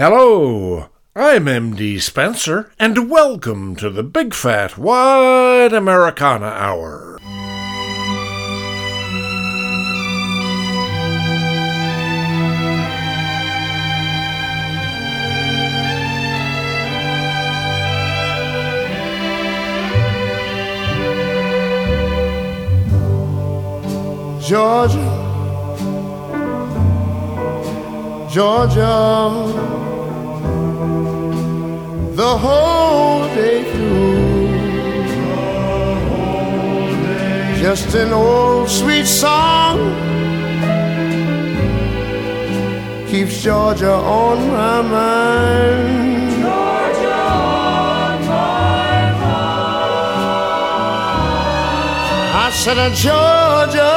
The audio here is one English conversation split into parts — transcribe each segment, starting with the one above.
Hello, I'm MD Spenser, and welcome to the Big Fat Wide Americana Hour. Georgia, Georgia, the whole day through. Just an old sweet song keeps Georgia on my mind. Georgia I said, uh, Georgia,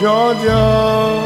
Georgia,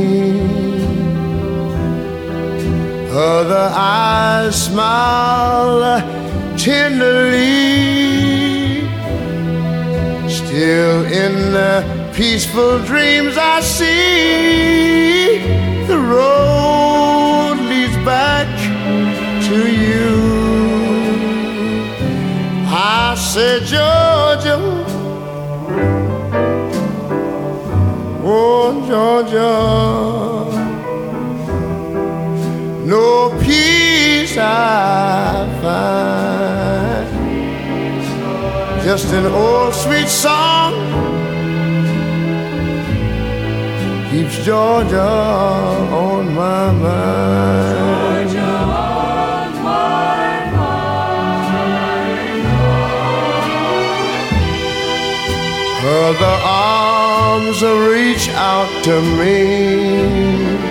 Other eyes smile tenderly. Still in the peaceful dreams I see the road leads back to you. I said, Georgia. Oh, Georgia, no peace I find. Just an old sweet song keeps Georgia on my mind. Other arms reach out to me.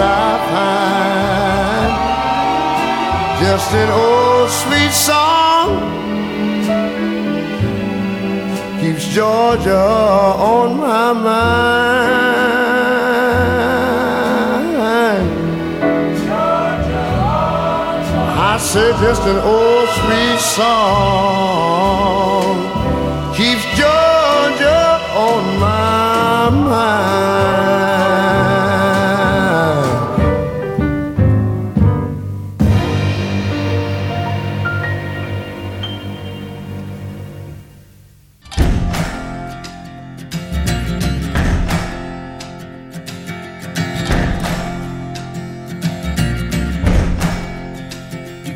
I find. Just an old sweet song keeps Georgia on my mind. I say just an old sweet song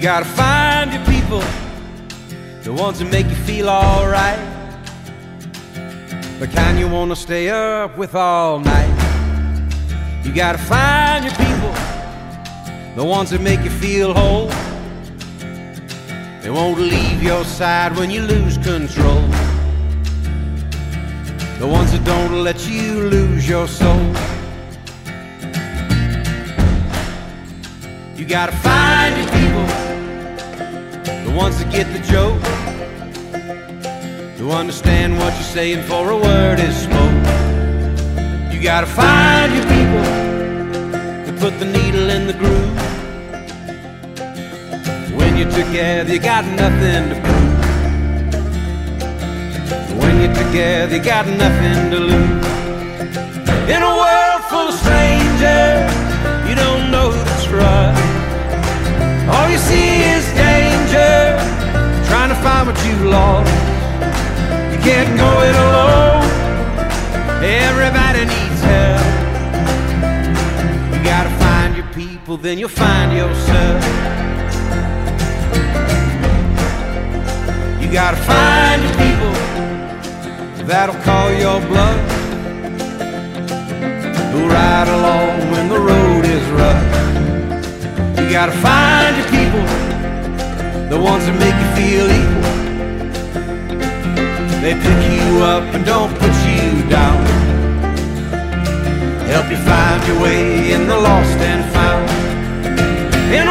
gotta find your people, the ones that make you feel alright. The kind you wanna stay up with all night. You gotta find your people, the ones that make you feel whole. They won't leave your side when you lose control. The ones that don't let you lose your soul. You gotta find your people, the ones that get the joke, who understand what you're saying for a word is spoke. You gotta find your people that put the needle in the groove. When you're together, you got nothing to prove. When you're together, you got nothing to lose. In a world full of strangers, you don't know who to trust. All you see is danger, trying to find what you lost. You can't go it alone. Everybody needs help. You gotta find your people, then you'll find yourself. You gotta find your people that'll call your bluff. Who'll ride along when the road is rough. You gotta find your people, the ones that make you feel equal. They pick you up and don't put you down. Help you find your way in the lost and found. In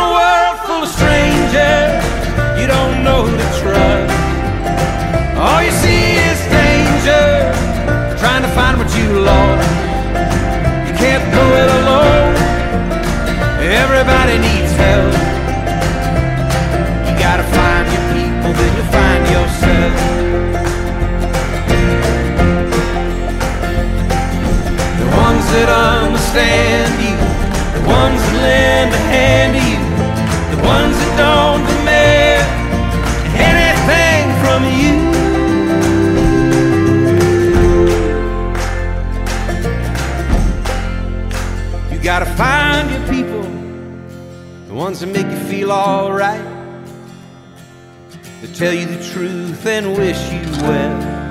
alright, that tell you the truth and wish you well.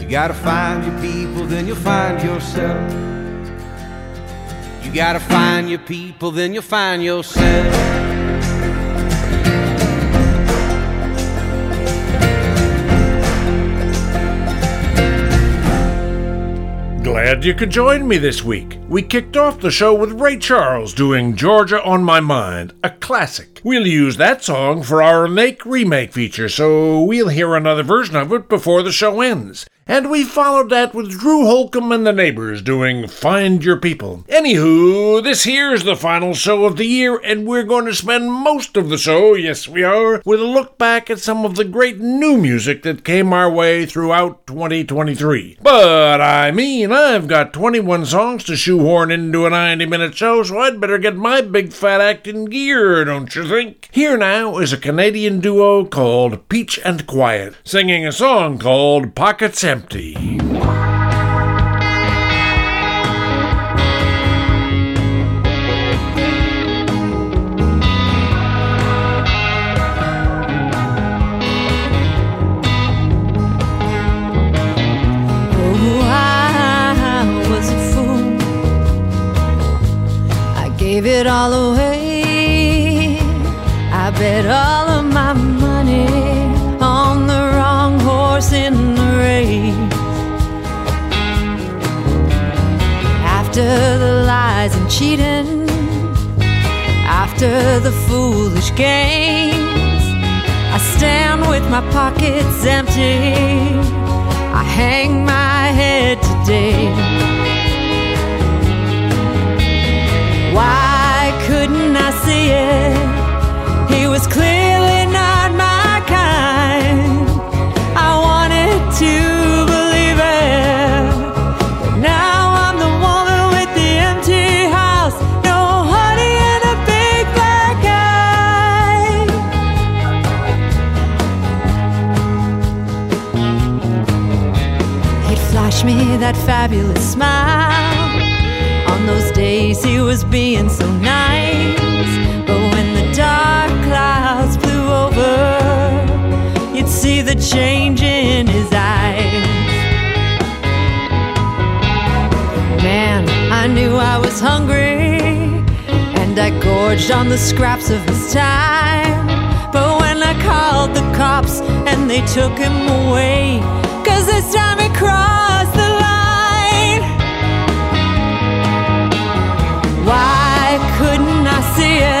You gotta find your people, then you'll find yourself. You gotta find your people, then you'll find yourself. Glad you could join me this week. We kicked off the show with Ray Charles doing Georgia on My Mind, a classic. We'll use that song for our Make Remake feature, so we'll hear another version of it before the show ends. And we followed that with Drew Holcomb and the Neighbors doing Find Your People. Anywho, this here's the final show of the year, and we're going to spend most of the show, yes we are, with a look back at some of the great new music that came our way throughout 2023. But I mean, I've got 21 songs to shoehorn into a 90 minute show, so I'd better get my big fat act in gear, don't you think? Here now is a Canadian duo called Peach and Quiet, singing a song called Pocket Pockets Empty. Oh, gave it all away. After the foolish games, I stand with my pockets empty. I hang my head today. Why couldn't I see it? Being so nice. But when the dark clouds flew over, you'd see the change in his eyes. Man, I knew I was hungry, and I gorged on the scraps of his time. But when I called the cops and they took him away, cause this time he crossed see it?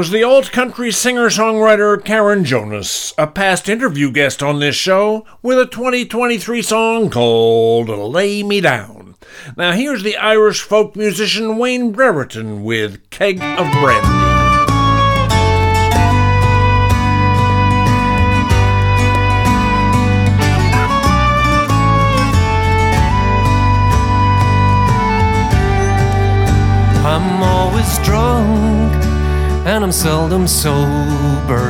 Was the alt country singer songwriter Karen Jonas, a past interview guest on this show, with a 2023 song called Lay Me Down. Now here's the Irish folk musician Wayne Brereton with Keg of Brandy. And I'm seldom sober.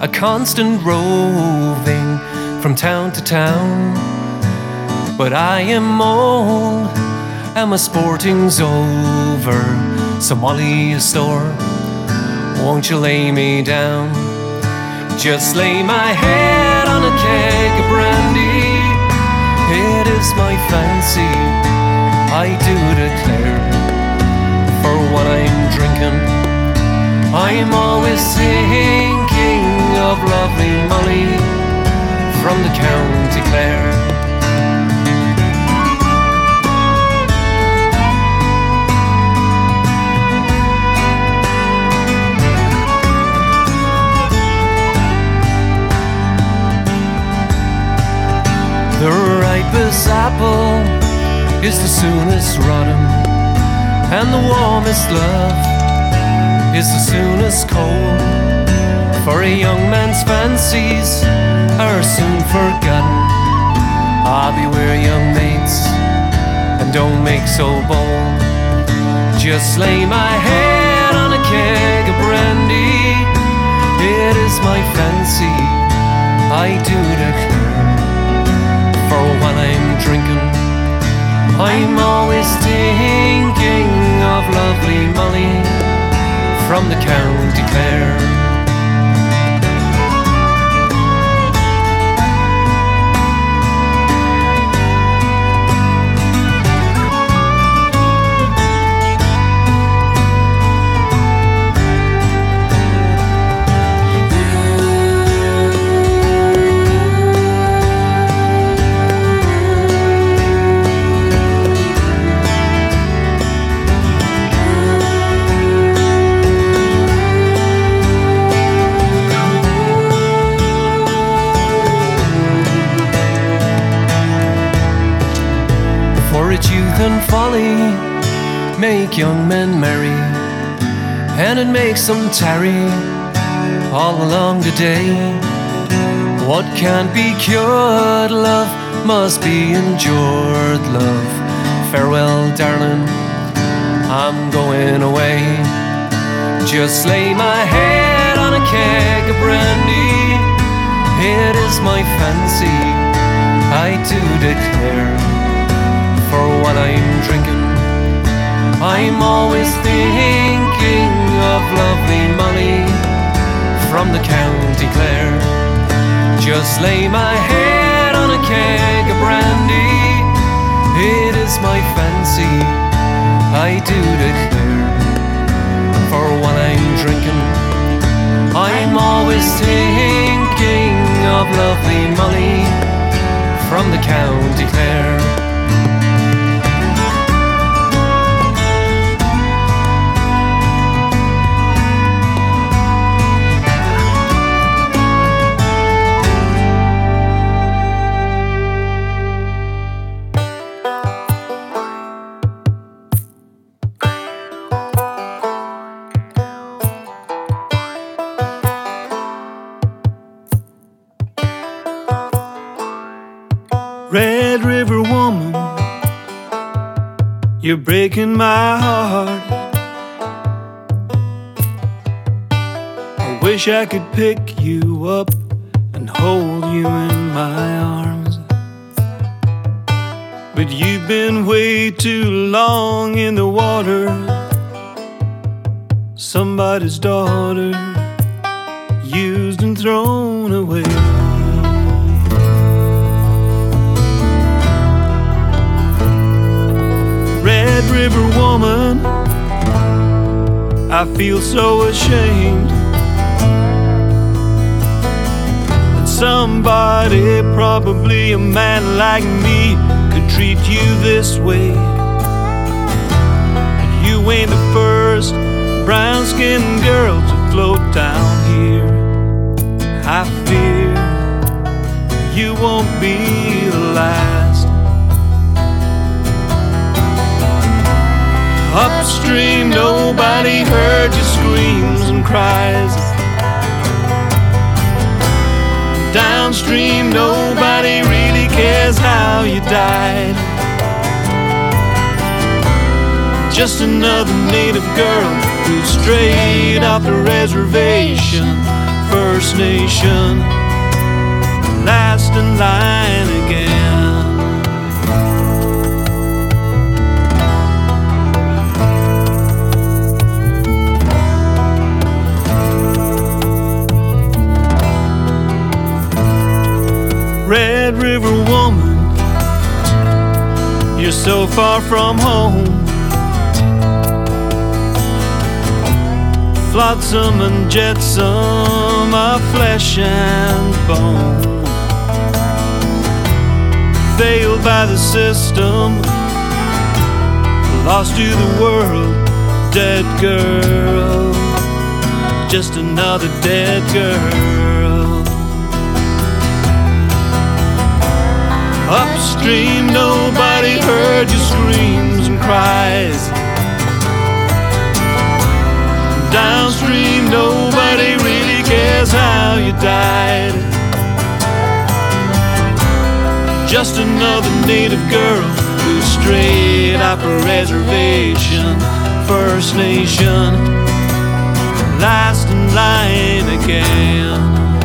A constant roving from town to town. But I am old and my sporting's over. So Molly store, won't you lay me down? Just lay my head on a keg of brandy. It is my fancy, I do declare for what I'm drinking. I'm always thinking of lovely Molly from the County Clare. The ripest apple is the soonest rotten and the warmest love is the soonest cold. For a young man's fancies are soon forgotten. Ah, beware, young mates, and don't make so bold. Just lay my head on a keg of brandy. It is my fancy, I do declare. For while I'm drinking, I'm always thinking of lovely Molly from the County Clare. And folly make young men merry, and it makes them tarry all along the day. What can't be cured, love must be endured, love. Farewell, darling, I'm going away. Just lay my head on a keg of brandy. It is my fancy, I do declare for what I'm drinking. I'm always thinking of lovely Molly from the County Clare. Just lay my head on a keg of brandy. It is my fancy, I do declare. For what I'm drinking, I'm always thinking of lovely Molly from the County Clare. Wish I could pick you up and hold you in my arms. But you've been way too long in the water. Somebody's daughter, used and thrown away. Red River woman, I feel so ashamed. Somebody, probably a man like me, could treat you this way. And you ain't the first brown skinned girl to float down here. I fear you won't be the last. Upstream, nobody heard your screams and cries. Downstream, nobody really cares how you died. Just another native girl who strayed off the reservation, First Nation, last in line Red River woman, you're so far from home. Flotsam and jetsam of flesh and bone. Failed by the system, lost to the world, dead girl. Just another dead girl. Upstream, nobody heard your screams and cries. Downstream, nobody really cares how you died. Just another native girl who strayed off a reservation, First Nation, last in line again.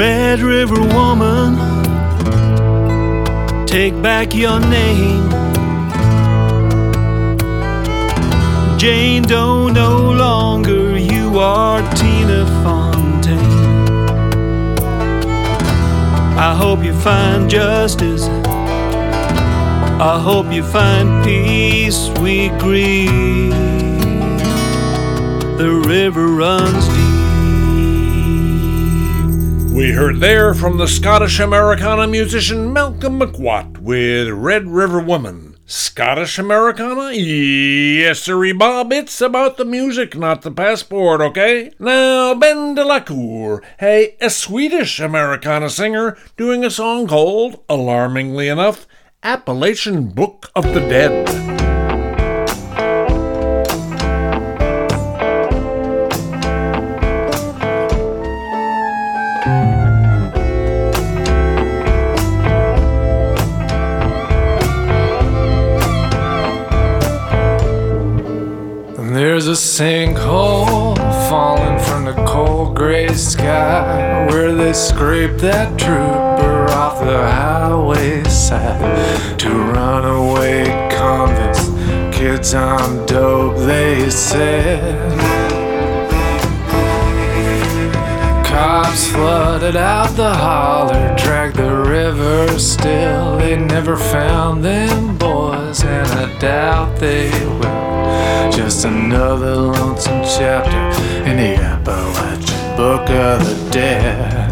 Red River woman, take back your name. Jane Doe, no longer you are Tina Fontaine. I hope you find justice. I hope you find peace. We grieve. The river runs deep. We heard there from the Scottish Americana musician Malcolm McWatt with Red River Woman. Scottish Americana? Yes, sirree, Bob. It's about the music, not the passport, okay? Now, Ben de la Cour, hey, a Swedish Americana singer doing a song called, alarmingly enough, Appalachian Book of the Dead. Sinkhole falling from the cold gray sky where they scrape that trooper off the highway side to runaway convicts, kids on dope, they said. Cops flooded out the holler, dragged the river still. They never found them boys, and I doubt they will. Just another lonesome chapter in the Appalachian Book of the Dead.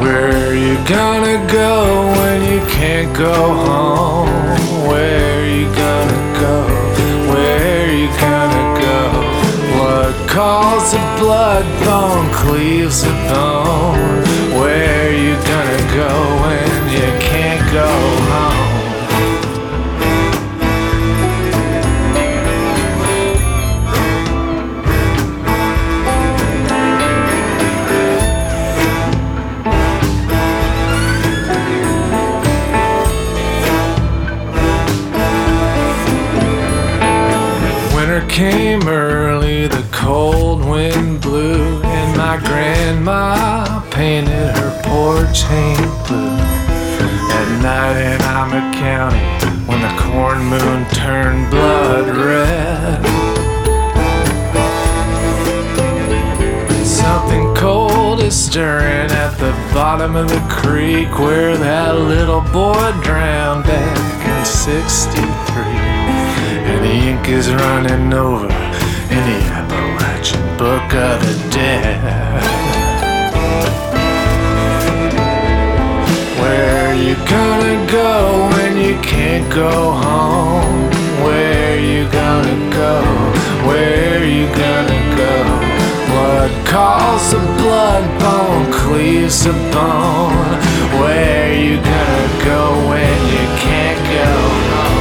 Where you gonna go when you can't go home? Where you gonna Calls a blood bone cleaves a bone? Where you gonna go when you can't go home? Winter came early, the cold wind blew, and my grandma painted her porch paint blue. At night in Alma County, when the corn moon turned blood red. Something cold is stirring at the bottom of the creek where that little boy drowned back in 63. And the ink is running over in the book of the dead. Where you gonna go when you can't go home? Where you gonna go? Where you gonna go? Blood calls the blood, bone cleaves the bone. Where you gonna go when you can't go home?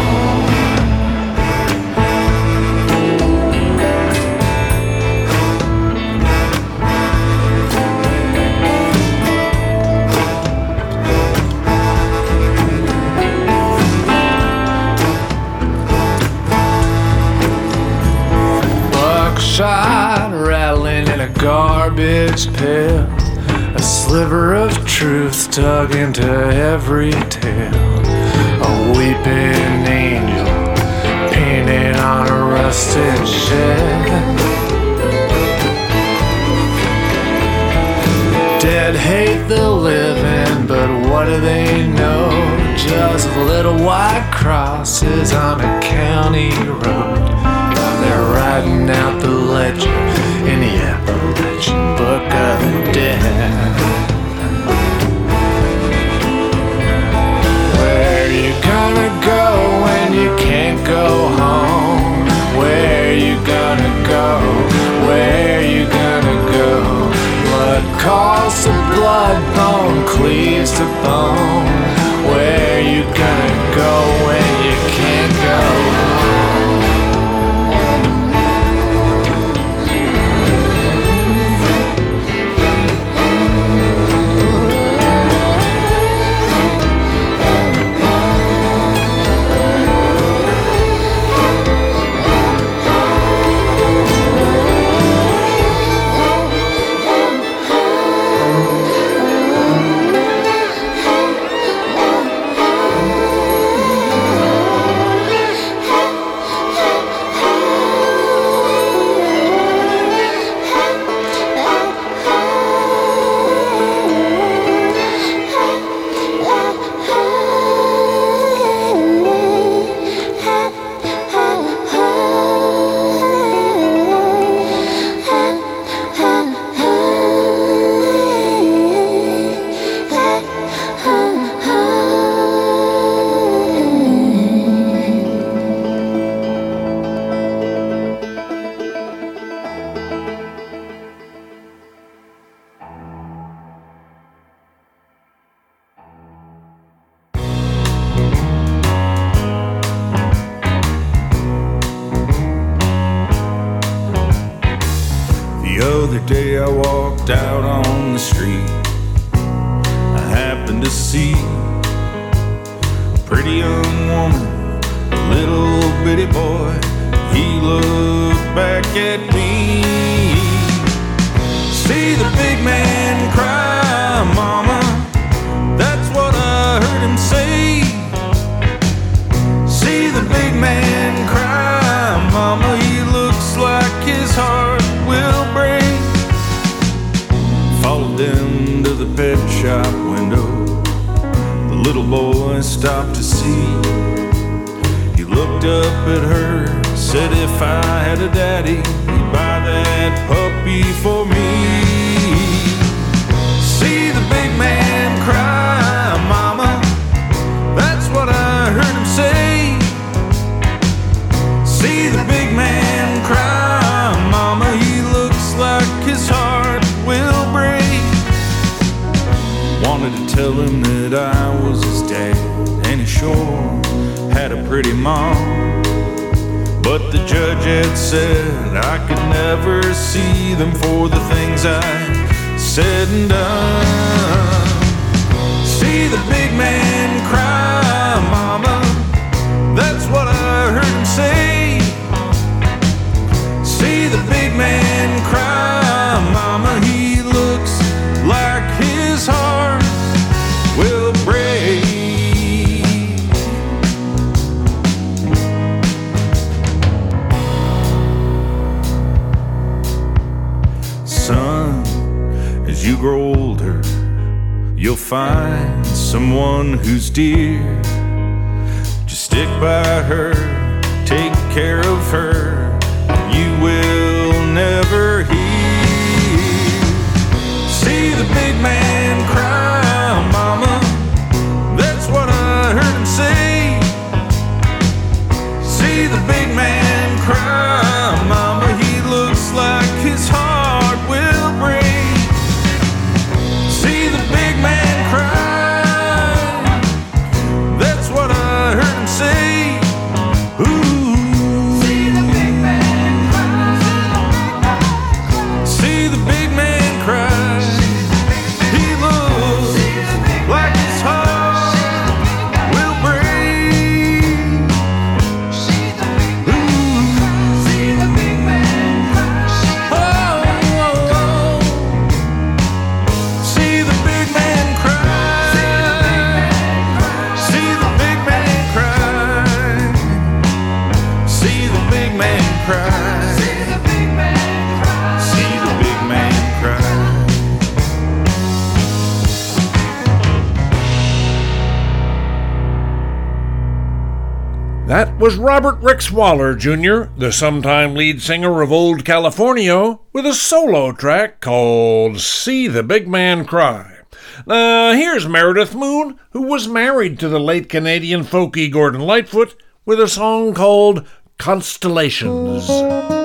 Garbage pail. A sliver of truth dug into every tale. A weeping angel painted on a rusted shed. Dead hate the living, but what do they know? Just little white crosses on a county road. They're writing out the legend of. Where you gonna go when you can't go home? Where you gonna go? Where you gonna go? Blood calls to blood, bone cleaves to bone. Where you gonna go when you can't was Robert Rex Waller Jr., the sometime lead singer of Old Californio, with a solo track called See the Big Man Cry. Now, here's Meredith Moon, who was married to the late Canadian folkie Gordon Lightfoot, with a song called Constellations.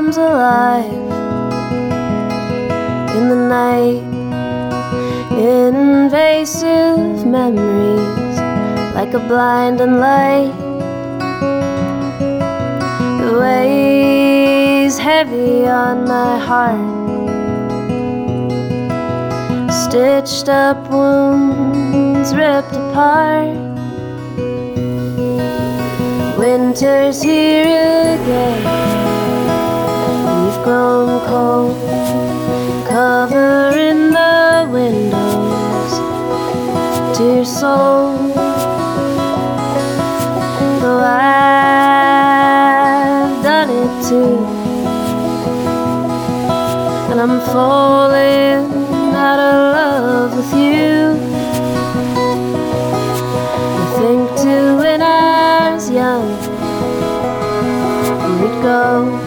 Comes alive in the night. Invasive memories like a blinding light. It weighs heavy on my heart. Stitched up wounds ripped apart. Winter's here again. Grown cold, covering the windows to your soul. Though I've done it too, and I'm falling out of love with you. I think too when I was young, we'd go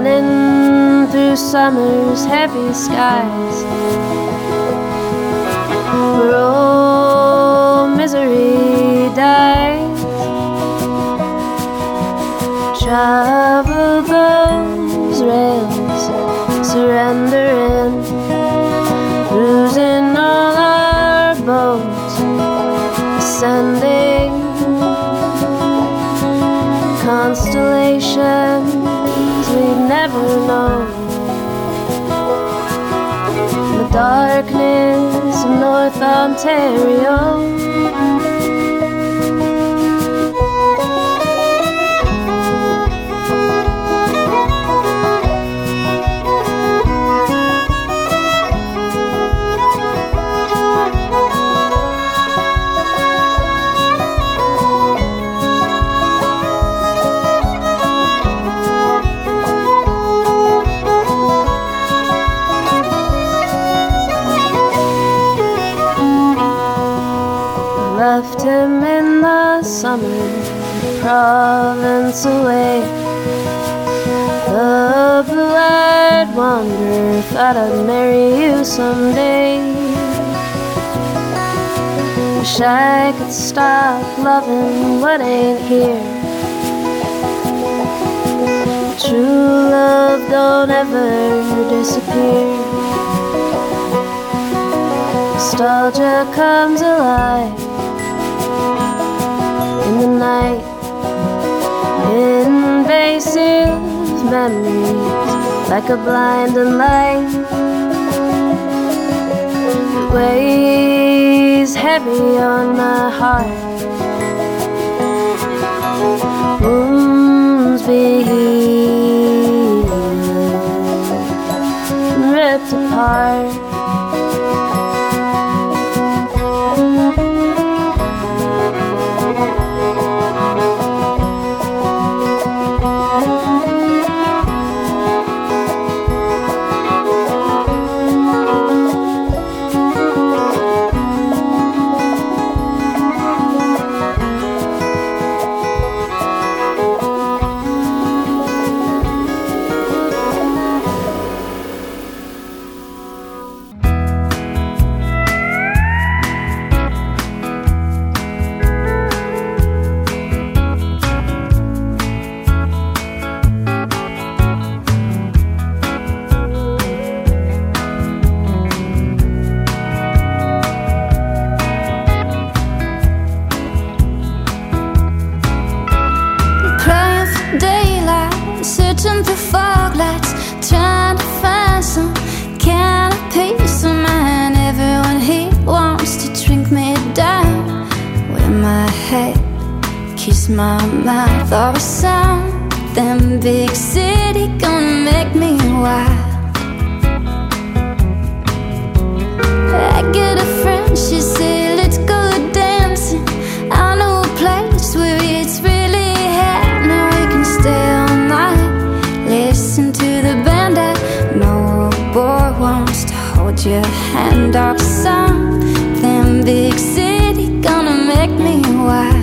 running through summer's heavy skies. Where all misery dies. Travel those North Ontario. Province away. The blue-eyed wanderer thought I'd marry you someday. Wish I could stop loving what ain't here. True love don't ever disappear. Nostalgia comes alive in the night. Invasive memories like a blinding light. It weighs heavy on my heart. wounds be healed, ripped apart. My mouth, or. Them big city gonna make me wild. I get a friend, she say, let's go dancing. I know a place where it's really happening. We can stay all night, listen to the band. I know a boy wants to hold your hand. Song, them big city gonna make me wild.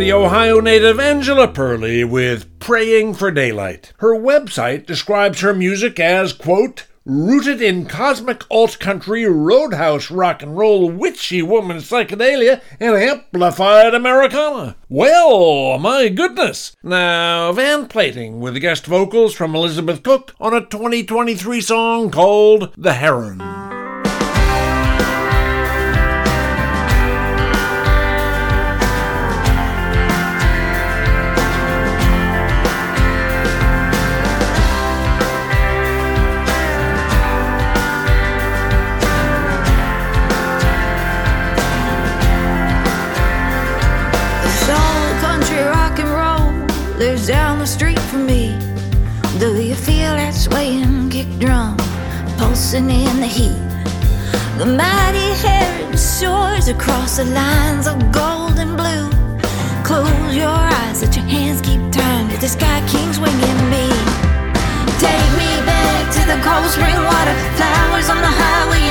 The Ohio native Angela Perley with Praying for Daylight. Her website describes her music as, quote, rooted in cosmic alt country, roadhouse rock and roll, witchy woman psychedelia, and amplified Americana. Well, my goodness! Now, Van Plating with guest vocals from Elizabeth Cook on a 2023 song called The Heron. In the heat? The mighty heron soars across the lines of gold and blue. Close your eyes, let your hands keep turning. The sky king's winging me. Take me back to the cold spring water, flowers on the highway,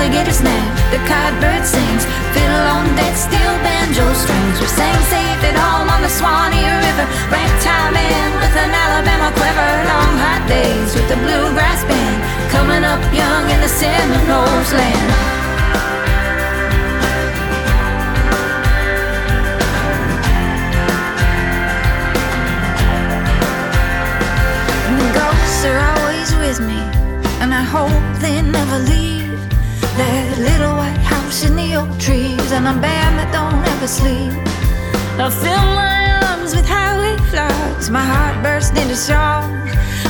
alligator snap, the cardbird sings, fiddle on that steel banjo strings. We sang safe at home on the Swanee River, ragtime in with an Alabama quiver. Long hot days with the bluegrass band, coming up young in the Seminoles land. are always with me, and I hope they never leave. That little white house in the oak trees, and a band that don't ever sleep. I fill my arms with highway flags, my heart burst into song.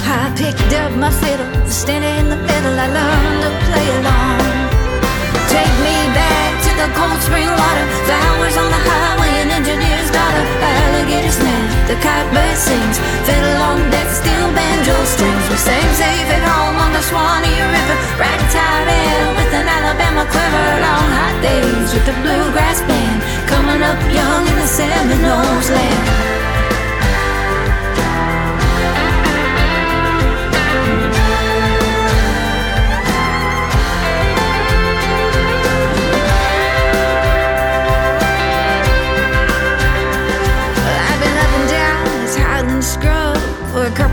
I picked up my fiddle, standing in the middle, I learned to play along. Take me back to the cold spring water, flowers on the highway, an engineer's daughter, alligator snap, the kite sings, fiddle on deck, steel banjo strings. We sang safe at home on the Swanee River, ragtime air with an Alabama quiver, long hot days with the bluegrass band, coming up young in the Seminoles land.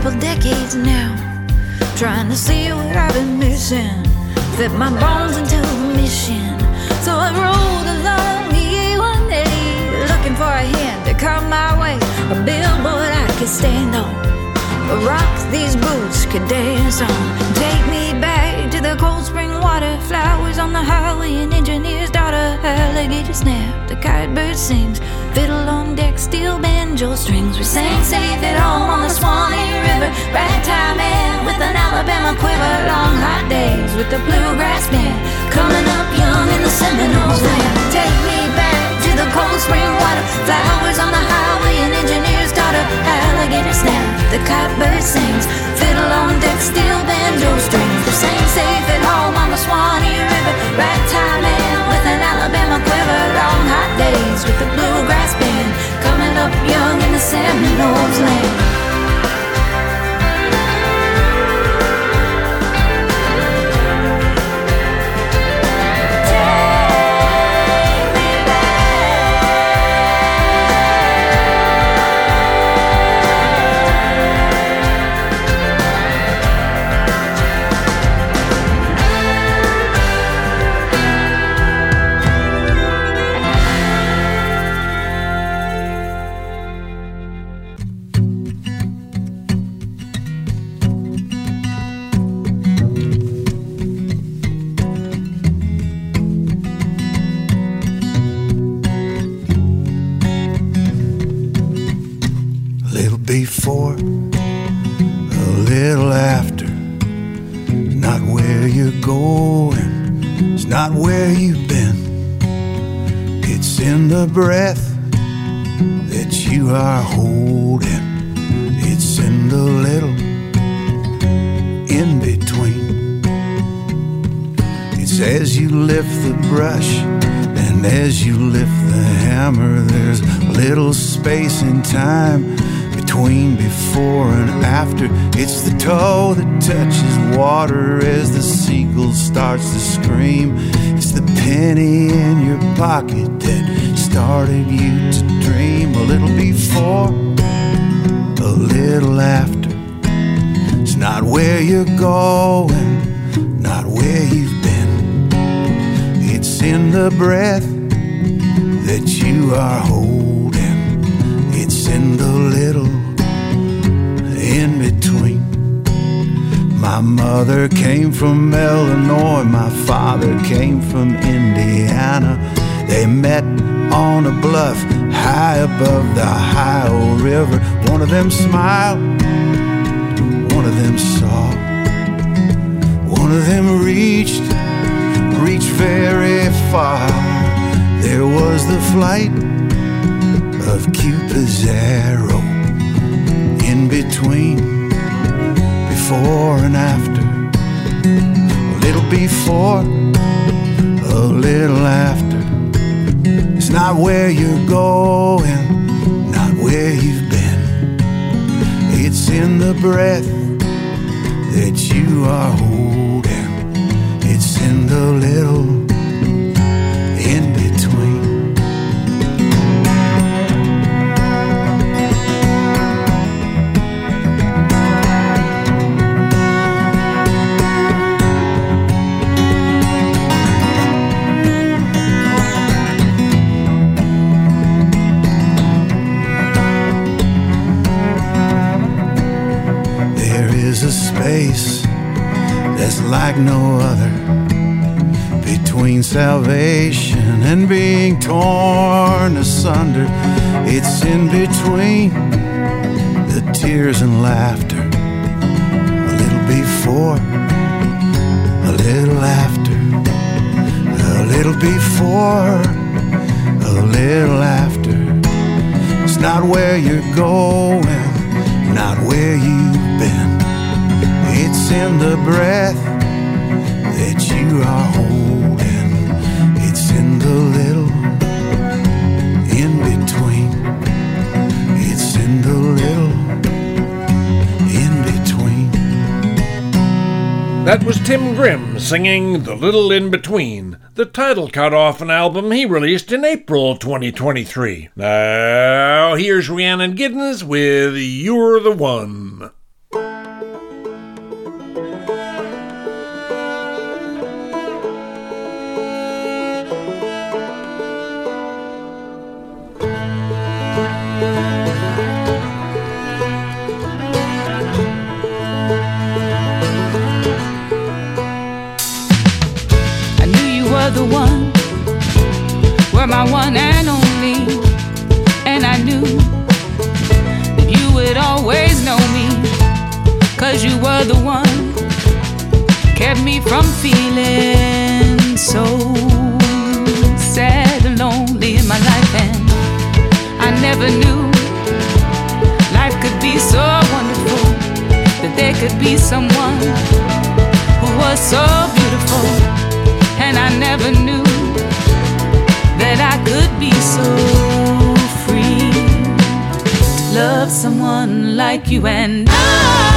Couple decades now. Trying to see what I've been missing. Fit my bones into a mission. So I rode along the A180, looking for a hand to come my way. A billboard I could stand on. A rock these boots could dance on. Take me back to the cold spring water. Flowers on the highway, an engineer's daughter. Alligator snap, the kite bird sings. Fiddle on deck, steel banjo strings. We sang safe at home on the Swanee River. Ragtime man with an Alabama quiver. Long hot days with the bluegrass band. Coming up young in the Seminoles land. Take me back to the cold spring water. Flowers on the highway, an engineer's young in starts to scream. It's the penny in your pocket that started you to dream a little before, a little after. It's not where you're going, not where you've been. It's in the breath that you are holding. It's in the little My mother came from Illinois, my father came from Indiana. They met on a bluff high above the Ohio River. One of them smiled, one of them saw, one of them reached, reached very far. There was the flight of Cupid's arrow in between, before and after, a little before, a little after. It's not where you're going, not where you've been. It's in the breath that you are holding. It's in the little tears and laughter, a little before, a little after, a little before, a little after. It's not where you're going, not where you've been. It's in the breath that you are holding. It's in the little That was Tim Grimm singing The Little In Between, the title cut off an album he released in April 2023. Now, here's Rhiannon Giddens with You're the One. Kept me from feeling so sad and lonely in my life. And I never knew life could be so wonderful, that there could be someone who was so beautiful, and I never knew that I could be so free love someone like you, and I'm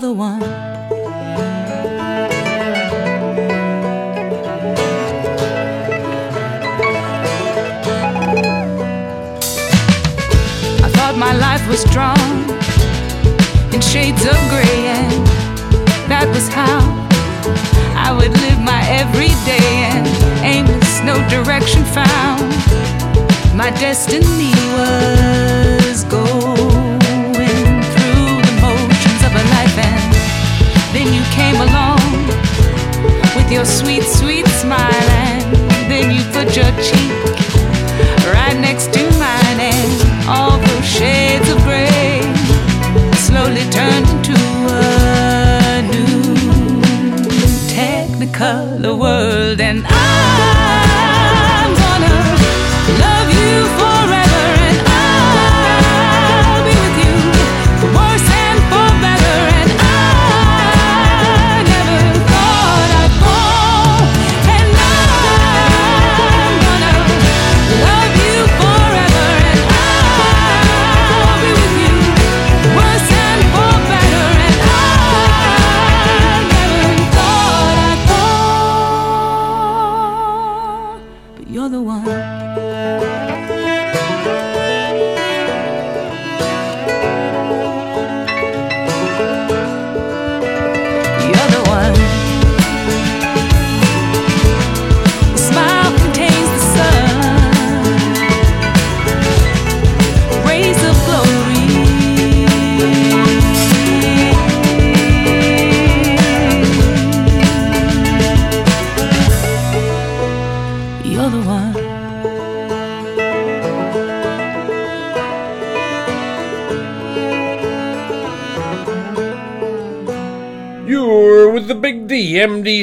the one. I thought my life was drawn in shades of gray, and that was how I would live my everyday and aimless, no direction found. My destiny was with your sweet, sweet smile, and then you put your cheek right next to mine, and all those shades of gray slowly turned into a new. Technicolor world, and I'm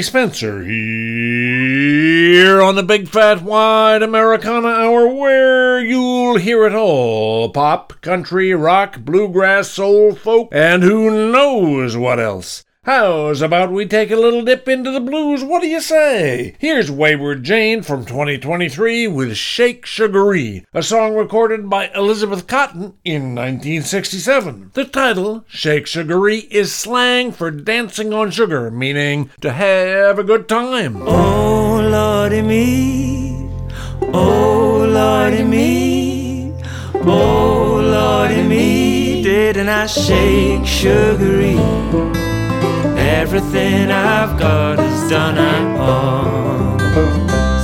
Spenser, here on the Big Fat Wide Americana Hour, where you'll hear it all pop, country, rock, bluegrass, soul, folk, and who knows what else. How's about we take a little dip into the blues? What do you say? Here's Wayward Jane from 2023 with Shake Sugaree, a song recorded by Elizabeth Cotten in 1967. The title, Shake Sugaree, is slang for dancing on sugar, meaning to have a good time. Oh Lordy me, oh Lordy me, oh Lordy me, didn't I shake sugaree? Everything I've got is done and pawned.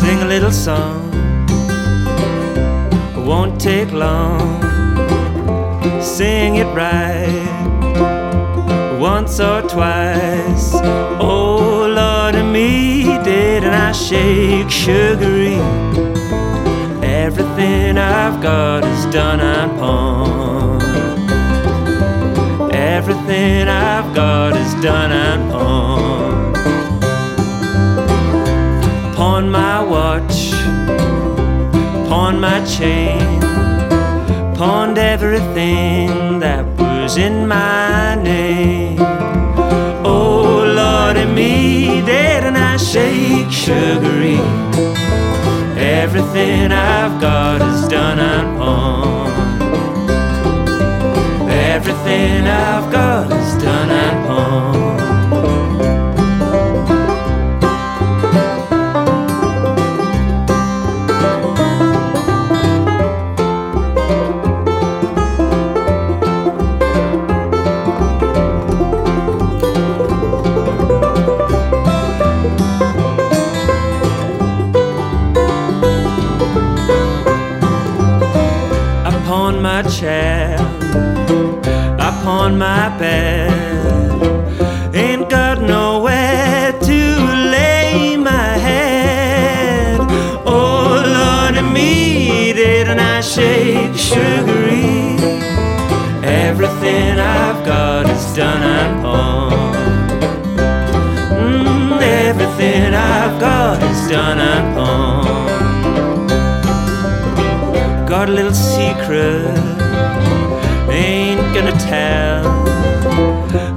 Sing a little song, it won't take long. Sing it right once or twice. Oh Lord, and me didn't I shake sugaree? Everything I've got is done and pawned. Everything I've got is done and pawned. Pawn my watch, pawn my chain, pawned everything that was in my name. Oh Lord, and me didn't I shake sugaree? Everything I've got is done and I've got upon my bed. Ain't got nowhere to lay my head. Oh Lord, and me didn't I shake sugaree? Everything I've got is done and pawned. Mm, everything I've got is done and pawned got a little secret, gonna tell.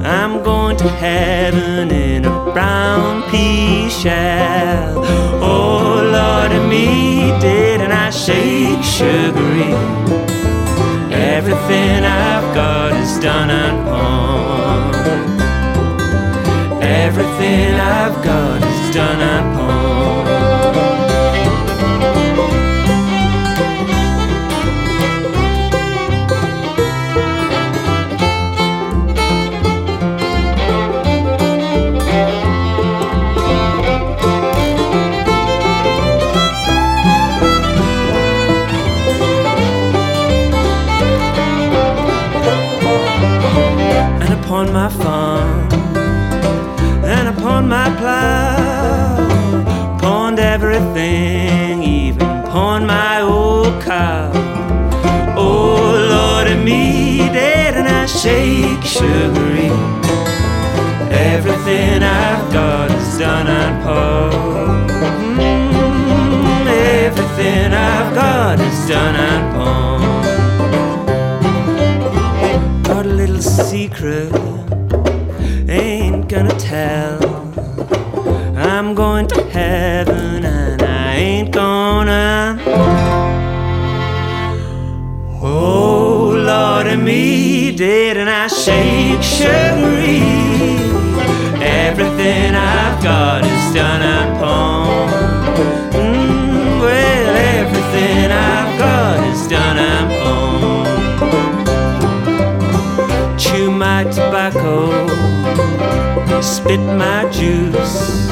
I'm going to heaven in a brown pea shell. Oh Lord, and me didn't I shake sugaree? Everything I've got is done and pawned. Everything I've got is done and pawned. Shake me didn't I shake sugaree? Everything I've got is done and pawned. Mm, well, everything I've got is done and pawned chew my tobacco, spit my juice.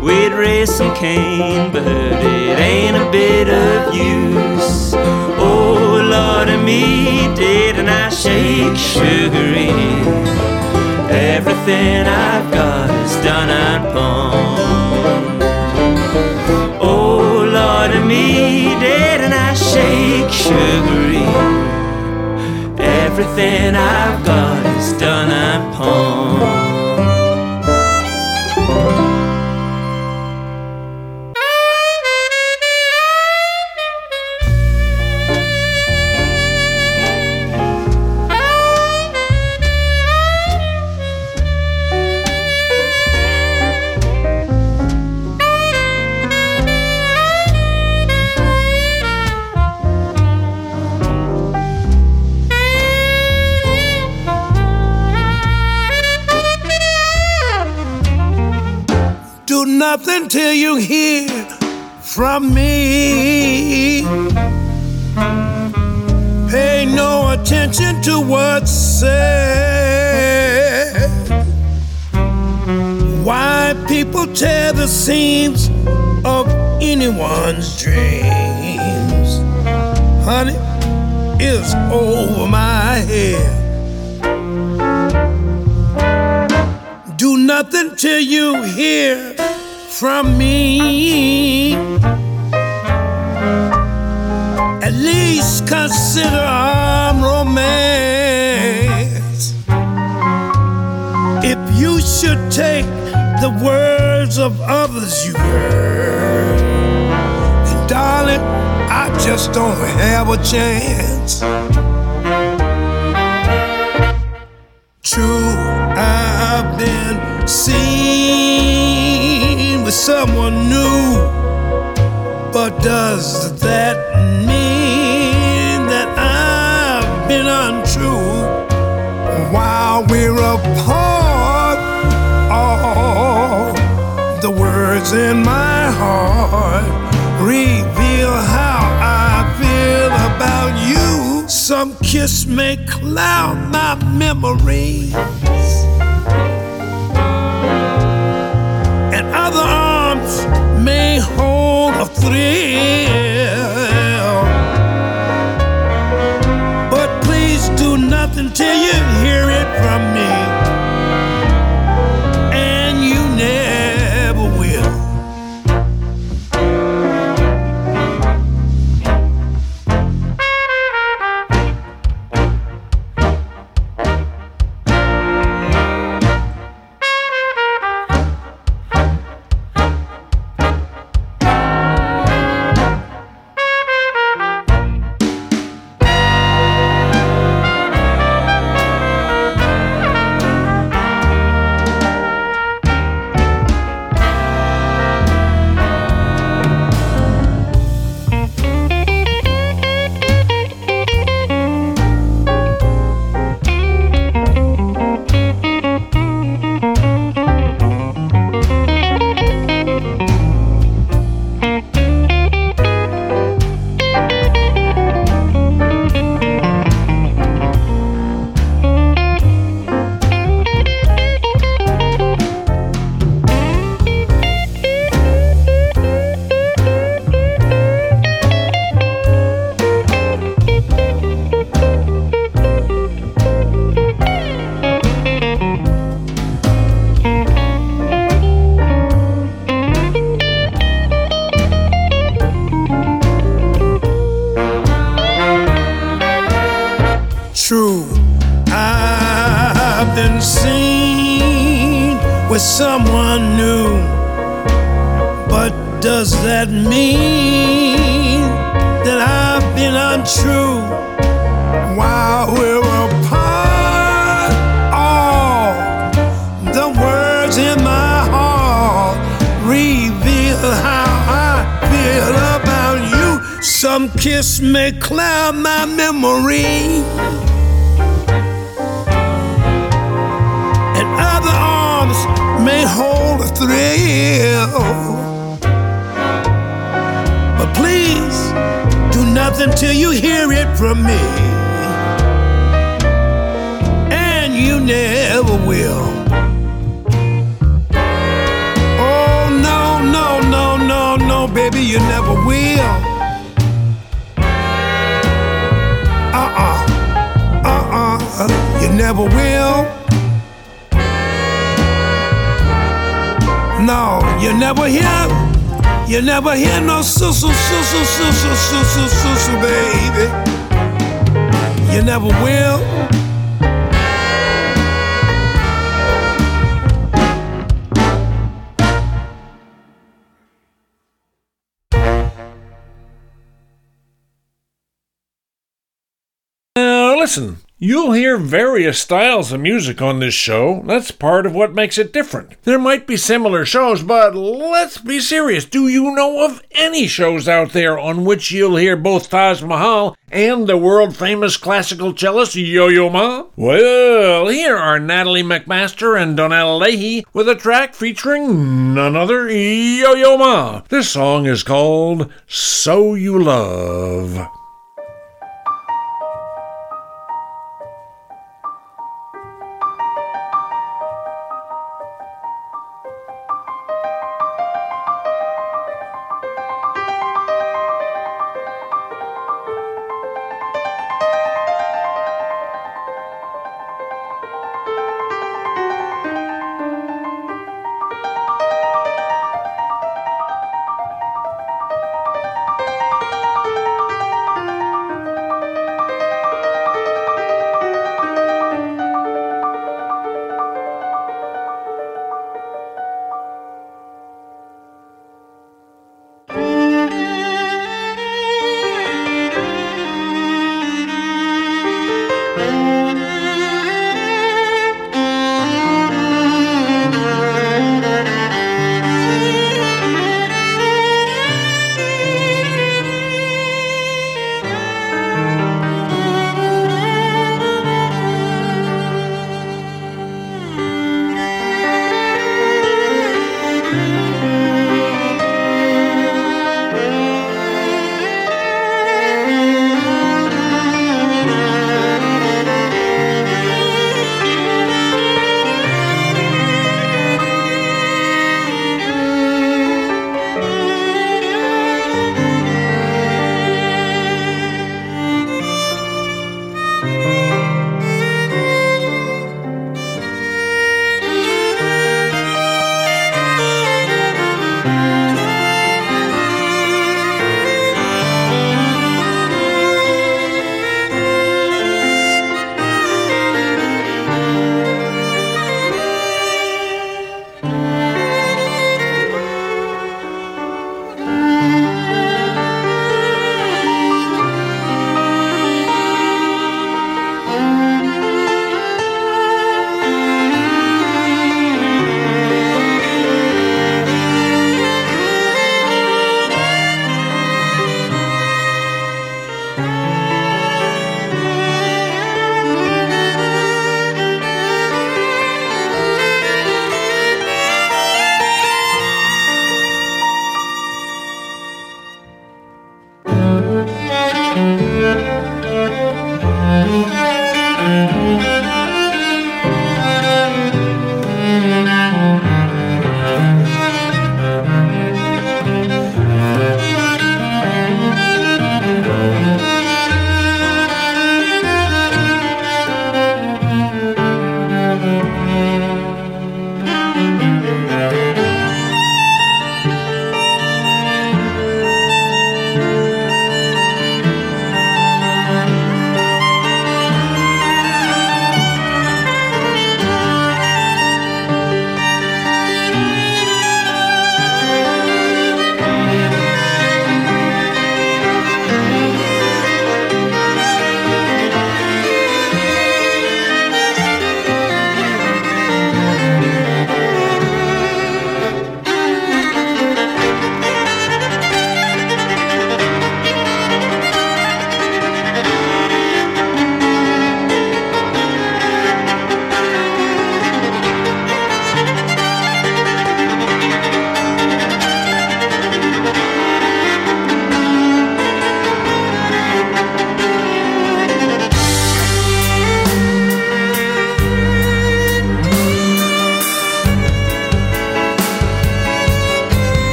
We'd raise some cane, but it ain't a bit of use. Lord, and me didn't I shake sugaree? Everything I've got is done and pawned. Oh Lord, and me didn't I shake sugaree? Everything I've got is done and pawned. You hear from me. At least consider I'm romance. If you should take the words of others you heard, then darling, I just don't have a chance. True, I've been seen someone new, but does that mean that I've been untrue while we're apart? All the words in my heart reveal how I feel about you. Some kiss may cloud my memories. রে please do nothing till you hear it from me, and you never will. Oh, no, no, no, no, no, baby, you never will. Uh uh, uh uh, you never will. No, you never hear, you never hear no susu, susu, susu, susu, susu, baby. You never will. Listen you'll hear various styles of music on this show. That's part of what makes it different. There might be similar shows, but let's be serious. Do you know of any shows out there on which you'll hear both Taj Mahal and the world famous classical cellist Yo Yo Ma? Well, here are Natalie MacMaster and Donnell Leahy with a track featuring none other Yo Yo Ma. This song is called So You Love.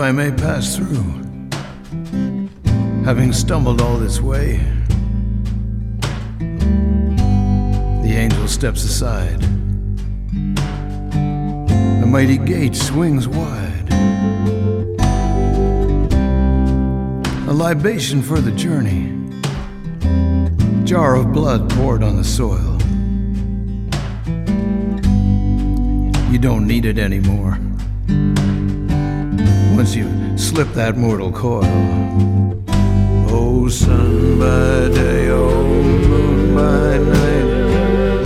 I may pass through, having stumbled all this way. The angel steps aside. The mighty gate swings wide. A libation for the journey. Jar of blood poured on the soil. You don't need it anymore. Once you slip that mortal coil. Oh, sun by day, oh, moon by night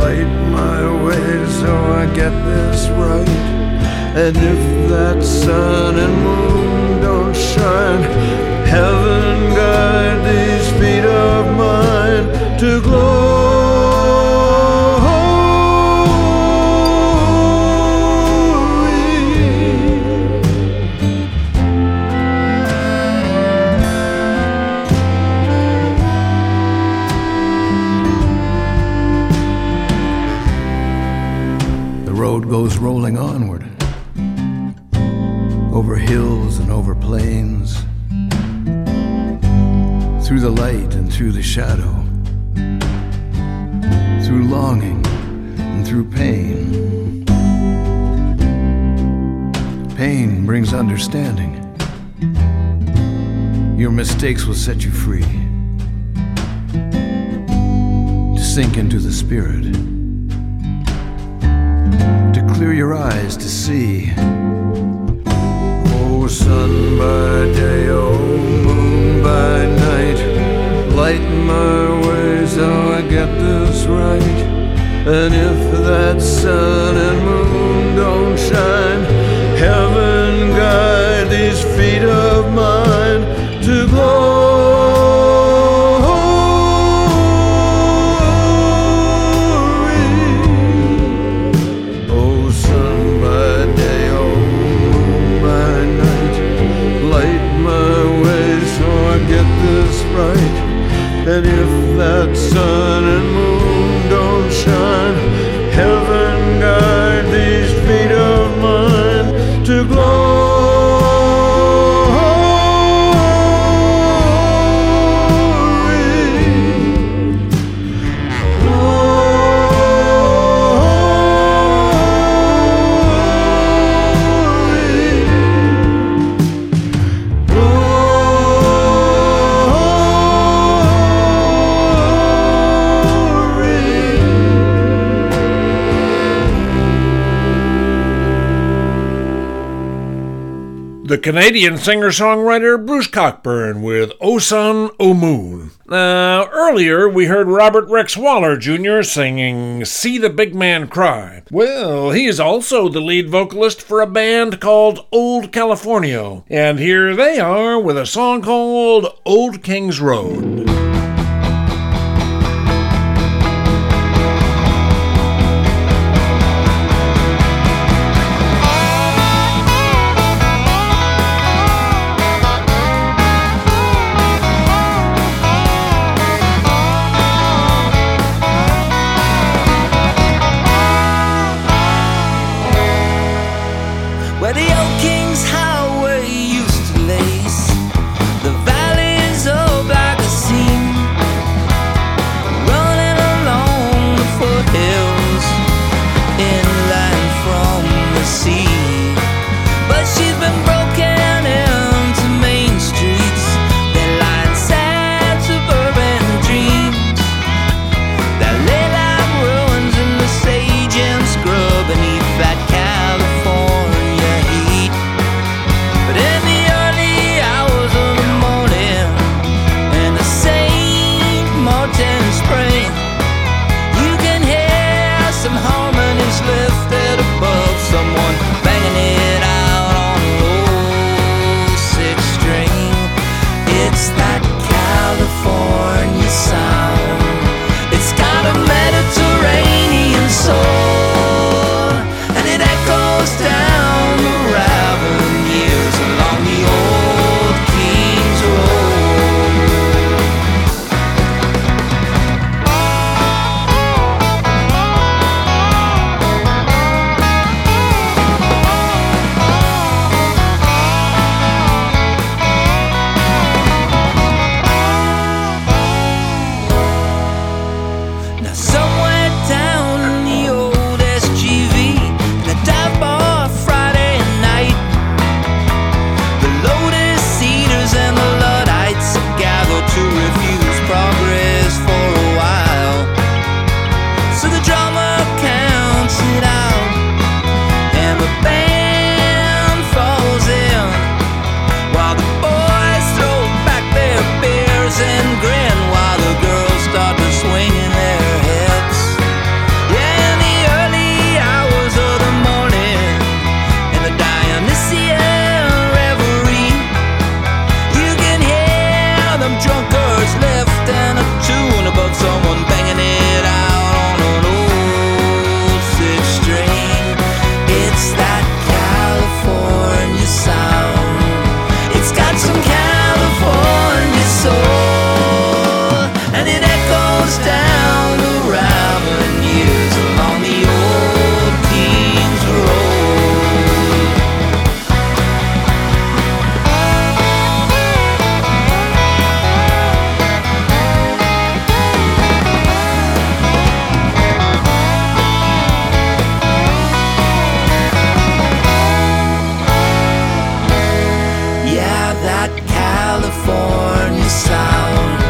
light my way so I get this right. And if that sun and moon don't shine, heaven guide these feet of mine to glory. Mistakes will set you free to sink into the spirit to clear your eyes to see. Oh, sun by day, oh, moon by night, light my way so I get this right. And if that sun and moon don't shine, heaven guide these feet of And if that Canadian singer songwriter Bruce Cockburn with O Sun, O Moon. Now, earlier we heard Robert Rex Waller Jr. singing See the Big Man Cry. Well, he is also the lead vocalist for a band called Old Californio. And here they are with a song called Old King's Road. The old King's Highway that California sound.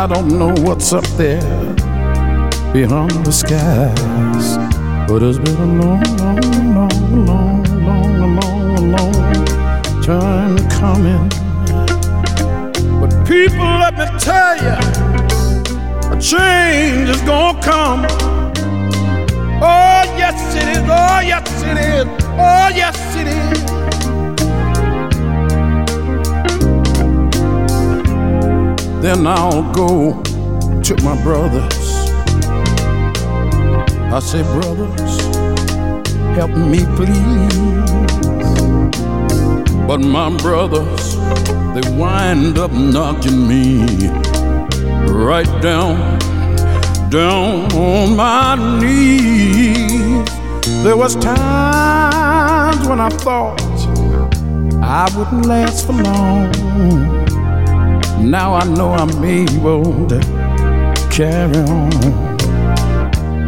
I don't know what's up there beyond the skies, but it's been a long, long, long, long, long, long, long time coming. But people, let me tell you, a change is gonna come. Oh, yes, it is. Oh, yes, it is. Oh, yes, it is. Then I'll go to my brothers. I say, brothers, help me, please. But my brothers, they wind up knocking me right down, down on my knees. There was times when I thought I wouldn't last for long. Now I know I'm able to carry on.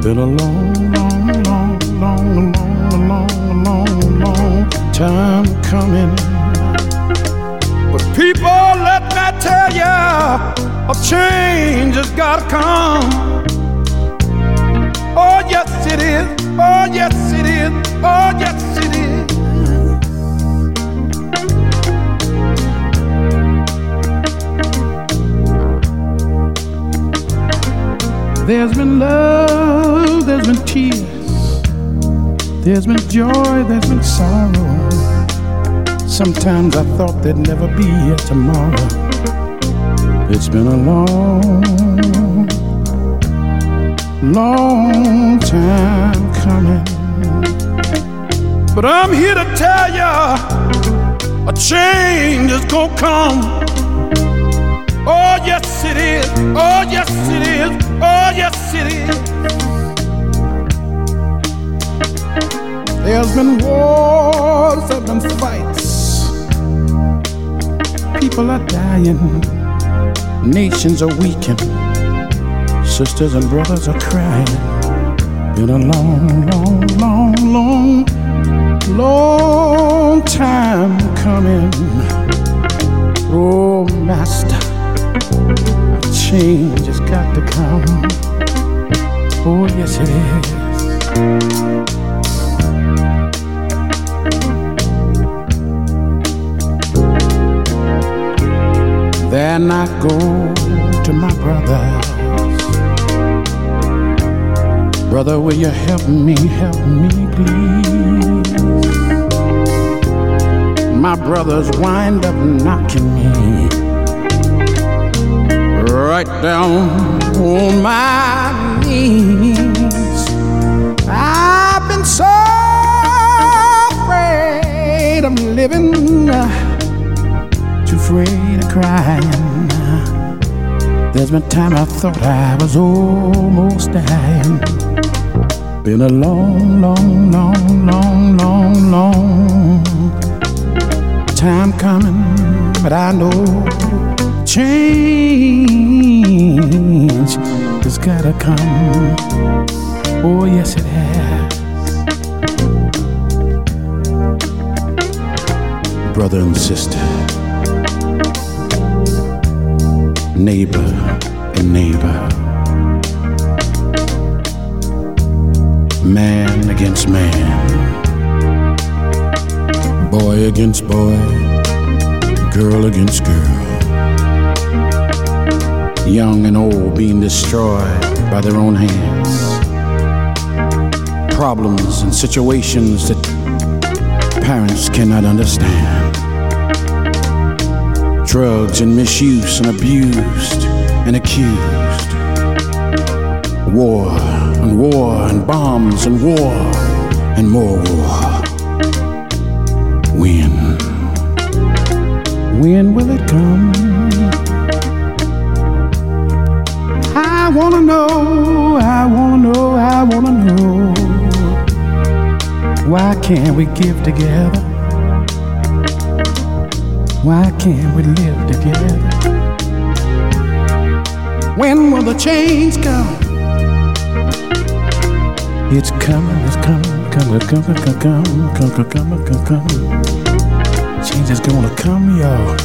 Been a long, long, long, long, long, long, long, long time coming. But people, let me tell ya, a change has gotta come. Oh, yes, it is. Oh, yes, it is. Oh, yes, There's been love, there's been tears, there's been joy, there's been sorrow. Sometimes I thought there'd never be a tomorrow. It's been a long, long time coming. But I'm here to tell you a change is gonna come. Oh, yes, it is. Oh, yes, it is. Oh, yes, it is. There's been wars, there's been fights. People are dying, nations are weakening, sisters and brothers are crying. Been a long, long, long, long, long time coming. Oh, Master change got to come. Oh, yes, it is. Then I go to my brothers. Brother, will you help me, help me, please? My brothers wind up knocking me right down on my knees. I've been so afraid of living, too afraid of crying. There's been time I thought I was almost dying. Been a long, long, long, long, long, long time coming, but I know change has gotta come. Oh, yes, it has. Brother and sister, neighbor and neighbor, man against man, boy against boy, girl against girl young and old being destroyed by their own hands. Problems and situations that parents cannot understand. Drugs and misuse and abused and accused. war and war and bombs and war and more war. When? When will it come? I wanna know, I wanna know, I wanna know. Why can't we give together? Why can't we live together? When will the change come? It's coming, it's coming, coming, coming, coming, coming, coming, coming, coming. Change is gonna come, y'all.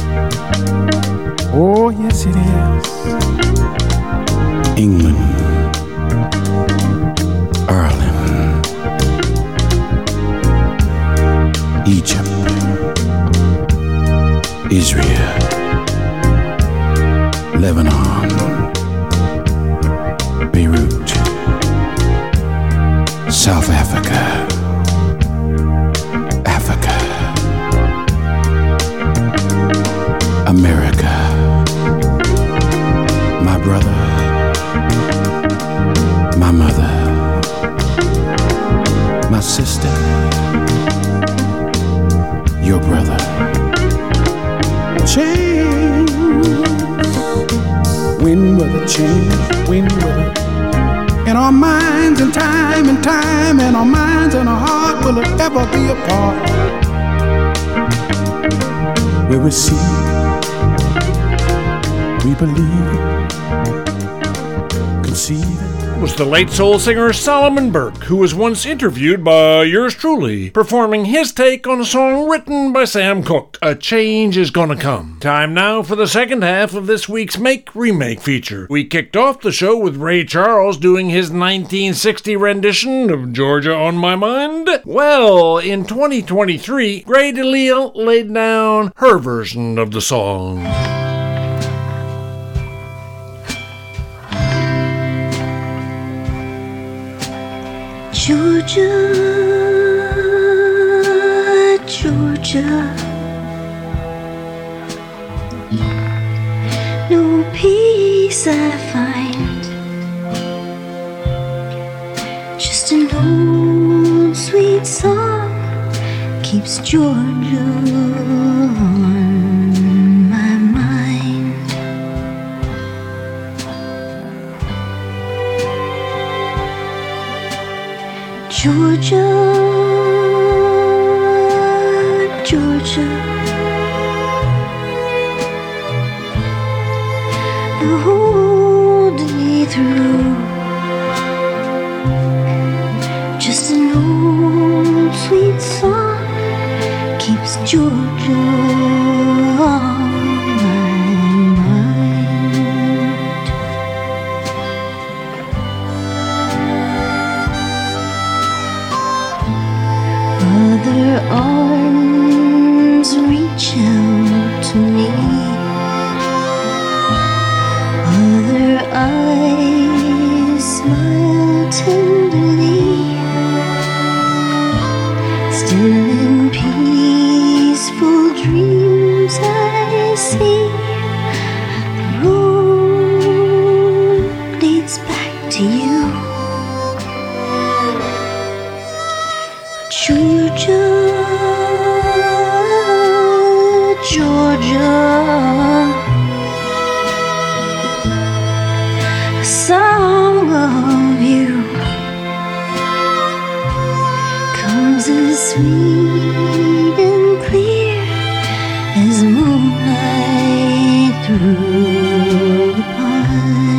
Oh, yes, it is. England, Ireland, Egypt, Israel, Lebanon, Beirut, South Africa, sister, your brother. Change. When will it change? When will it? In our minds and time and time, in our minds and our heart, will it ever be apart? We see, we believe. Was the late soul singer Solomon Burke, who was once interviewed by yours truly, performing his take on a song written by Sam Cooke, A Change Is Gonna Come. Time now for the second half of this week's Make Remake feature. We kicked off the show with Ray Charles doing his 1960 rendition of Georgia on My Mind. Well, in 2023, Grey DeLisle laid down her version of the song. Georgia, Georgia. No peace I find, just an old sweet song keeps Georgia on Georgia, Georgia. The whole day through, just an old sweet song keeps Georgia smile as moonlight through the pines.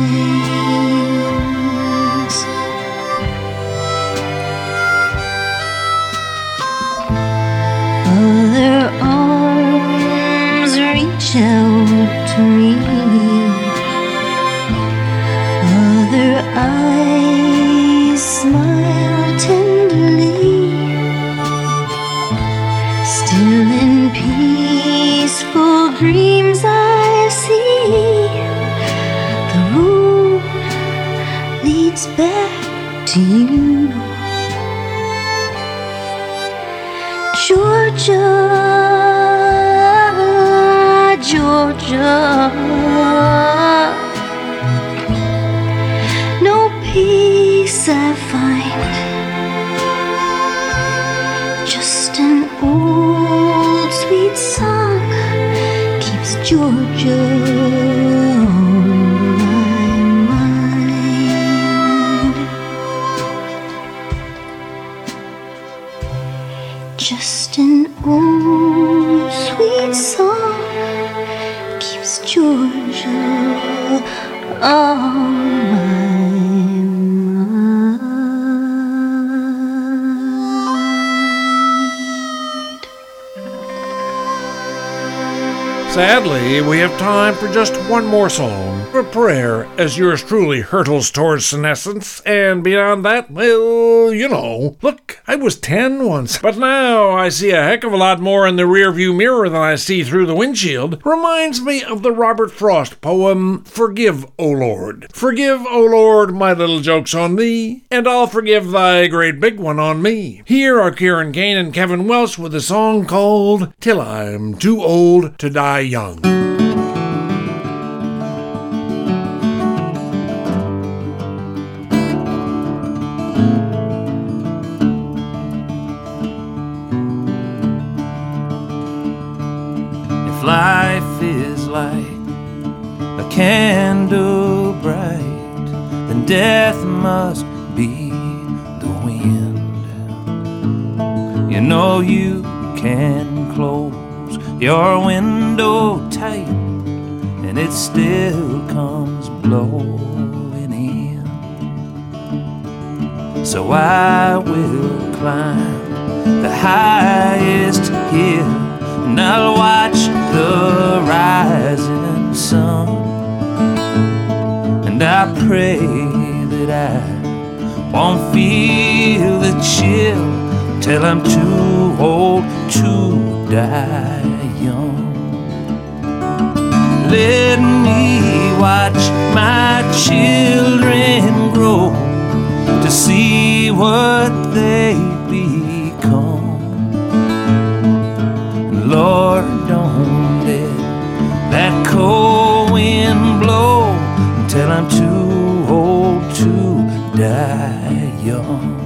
Just one more song. A prayer as yours truly hurtles towards senescence, and beyond that, well, you know. Look, I was 10 once, but now I see a heck of a lot more in the rearview mirror than I see through the windshield. Reminds me of the Robert Frost poem, Forgive, O Lord. Forgive, O Lord, my little jokes on thee, and I'll forgive thy great big one on me. Here are Kieran Kane and Kevin Welch with a song called Till I'm Too Old to Die Young. Death must be the wind. You know you can close your window tight, and it still comes blowing in. So I will climb the highest hill and I'll watch the rising sun. And I pray that I won't feel the chill till I'm too old to die young. Let me watch my children grow to see what they become. Lord, don't let that cold wind blow until I'm too die young.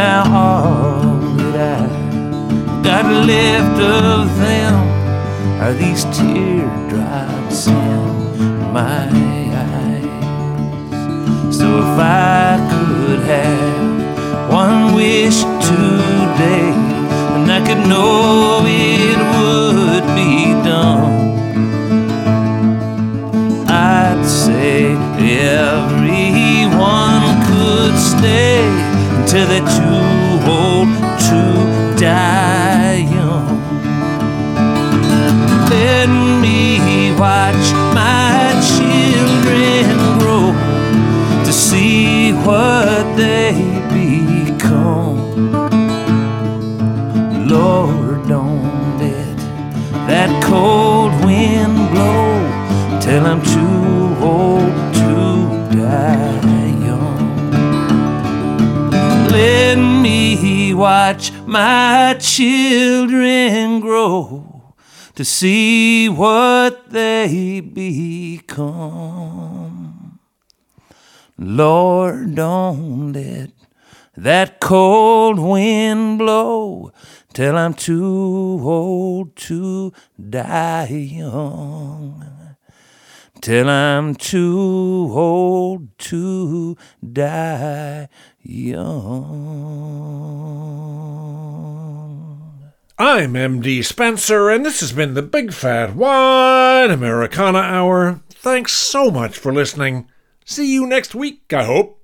Now all that I got left of them are these teardrops in my eyes. So if I could have one wish today, and I could know it would be done. I'd say everyone could stay until they're too old to die young. Let me watch my children grow to see what they become. Lord, don't let that cold watch my children grow to see what they become. Lord, don't let that cold wind blow till I'm too old to die young. Till I'm too old to die young. I'm MD Spenser, and this has been the Big Fat Wide Americana Hour. Thanks so much for listening. See you next week, I hope.